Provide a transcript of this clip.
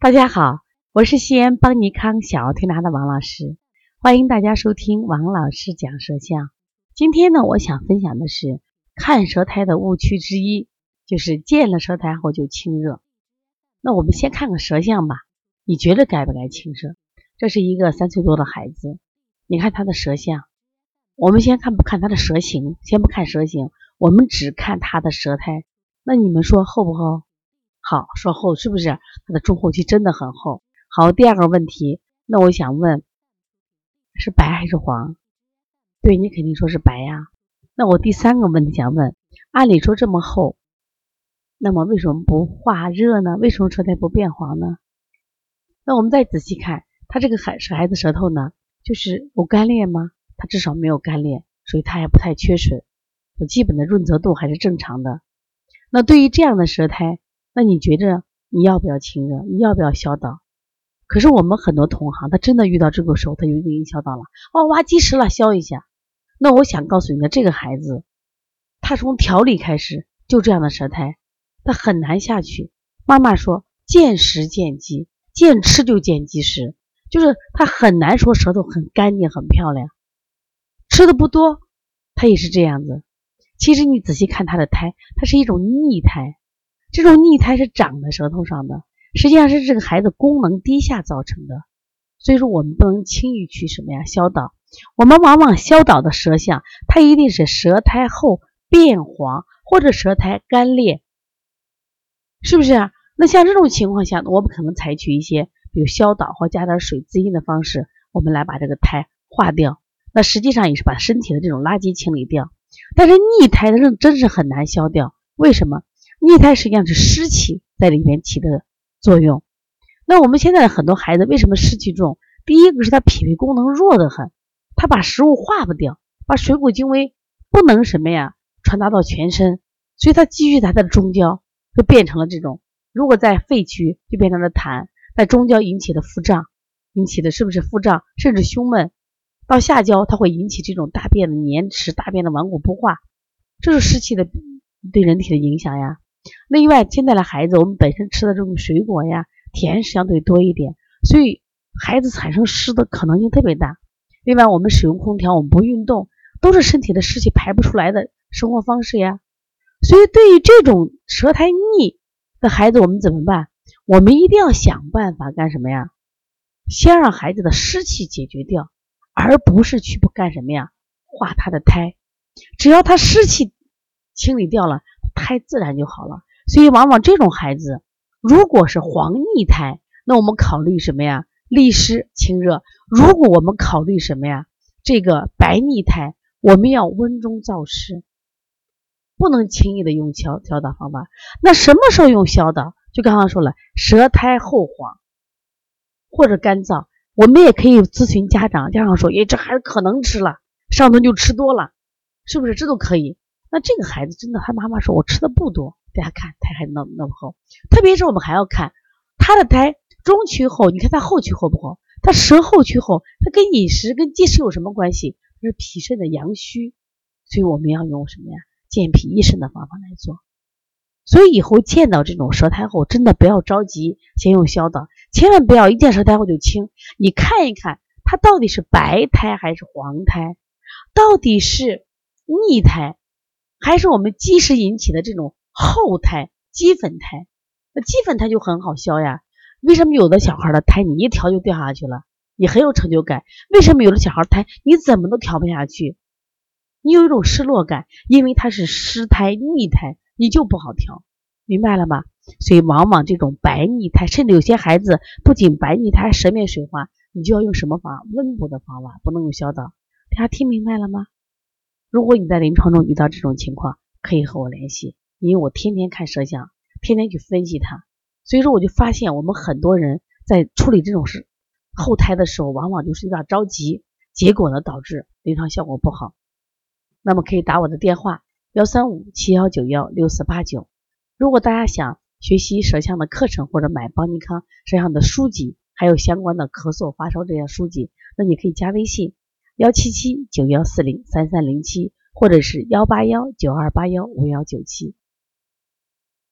大家好，我是西安邦尼康小儿推拿的王老师，欢迎大家收听王老师讲舌象。今天呢，我想分享的是看舌苔的误区之一，就是见了舌苔后就清热。那我们先看个舌象吧，你觉得该不该清热？这是一个三岁多的孩子，你看他的舌象。我们先看不看他的舌形，先不看舌形，我们只看他的舌苔。那你们说厚不厚？好，说厚是不是？它的中后期真的很厚。好，第二个问题，那我想问，是白还是黄？对你肯定说是白呀。那我第三个问题想问，按理说这么厚，那么为什么不化热呢？为什么舌苔不变黄呢？那我们再仔细看，他这个孩孩子舌头呢，就是有干裂吗？它至少没有干裂，所以它也不太缺水，基本的润泽度还是正常的。那对于这样的舌苔，那你觉着你要不要清热？你要不要消导？可是我们很多同行，他真的遇到这个时候，他就已经消导了。哦，挖积食了，消一下。那我想告诉你的，这个孩子，他从调理开始就这样的舌苔，他很难下去。妈妈说见食见积，见吃就见积食，就是他很难说舌头很干净很漂亮。吃的不多，他也是这样子。其实你仔细看他的苔，它是一种腻苔，这种腻苔是长在舌头上的，实际上是这个孩子功能低下造成的。所以说我们不能轻易去什么呀消导，我们往往消导的舌象，它一定是舌苔厚变黄或者舌苔干裂，是不是啊？那像这种情况下，我们可能采取一些比如消导或加点水滋阴的方式，我们来把这个苔化掉。那实际上也是把身体的这种垃圾清理掉，但是腻苔的真是很难消掉。为什么？逆胎实际上是湿气在里面起的作用。那我们现在的很多孩子为什么湿气重？第一个是他脾胃功能弱得很，他把食物化不掉，把水谷精微不能什么呀传达到全身，所以他积聚在他的中焦，就变成了这种。如果在肺区就变成了痰，在中焦引起的腹胀，引起的是不是腹胀，甚至胸闷？到下焦，它会引起这种大便的黏滞、大便的顽固不化，这是湿气的对人体的影响呀。另外，现在的孩子，我们本身吃的这种水果呀，甜食相对多一点，所以孩子产生湿的可能性特别大。另外，我们使用空调，我们不运动，都是身体的湿气排不出来的生活方式呀。所以，对于这种舌苔腻的孩子，我们怎么办？我们一定要想办法干什么呀？先让孩子的湿气解决掉。而不是去不干什么呀？化他的胎，只要他湿气清理掉了，胎自然就好了。所以，往往这种孩子，如果是黄腻胎，那我们考虑什么呀？利湿清热。如果我们考虑什么呀？这个白腻胎，我们要温中燥湿，不能轻易的用消消导方法。那什么时候用消导？就刚刚说了，舌苔厚黄或者干燥。我们也可以咨询家长，家长说：“诶，这孩子可能吃了，上顿就吃多了，是不是？这都可以。那这个孩子真的，他妈妈说我吃的不多，大家看胎还那么那么厚，特别是我们还要看他的胎中区厚，你看他后区厚不厚？他舌后区厚，他跟饮食跟积食有什么关系？是脾肾的阳虚，所以我们要用什么呀？健脾益肾的方法来做。”所以以后见到这种舌苔厚，真的不要着急，先用消的，千万不要一见舌苔厚就清。你看一看，它到底是白苔还是黄苔，到底是腻苔，还是我们积食引起的这种厚苔、积粉苔？那积粉苔就很好消呀。为什么有的小孩的苔你一调就掉下去了，你很有成就感？为什么有的小孩苔你怎么都调不下去？你有一种失落感，因为它是湿苔、腻苔。你就不好调，明白了吗？所以往往这种白腻苔，甚至有些孩子不仅白腻苔，舌面水滑，你就要用什么方温补的方法，不能用消导。大家听明白了吗？如果你在临床中遇到这种情况，可以和我联系，因为我天天看舌象，天天去分析它。所以说，我就发现我们很多人在处理这种事后胎的时候，往往就是有点着急，结果呢导致临床效果不好。那么可以打我的电话。幺三五七幺九幺六四八九，如果大家想学习舌象的课程或者买邦尼康舌象的书籍，还有相关的咳嗽、发烧这些书籍，那你可以加微信幺七七九幺四零三三零七，或者是幺八幺九二八幺五幺九七。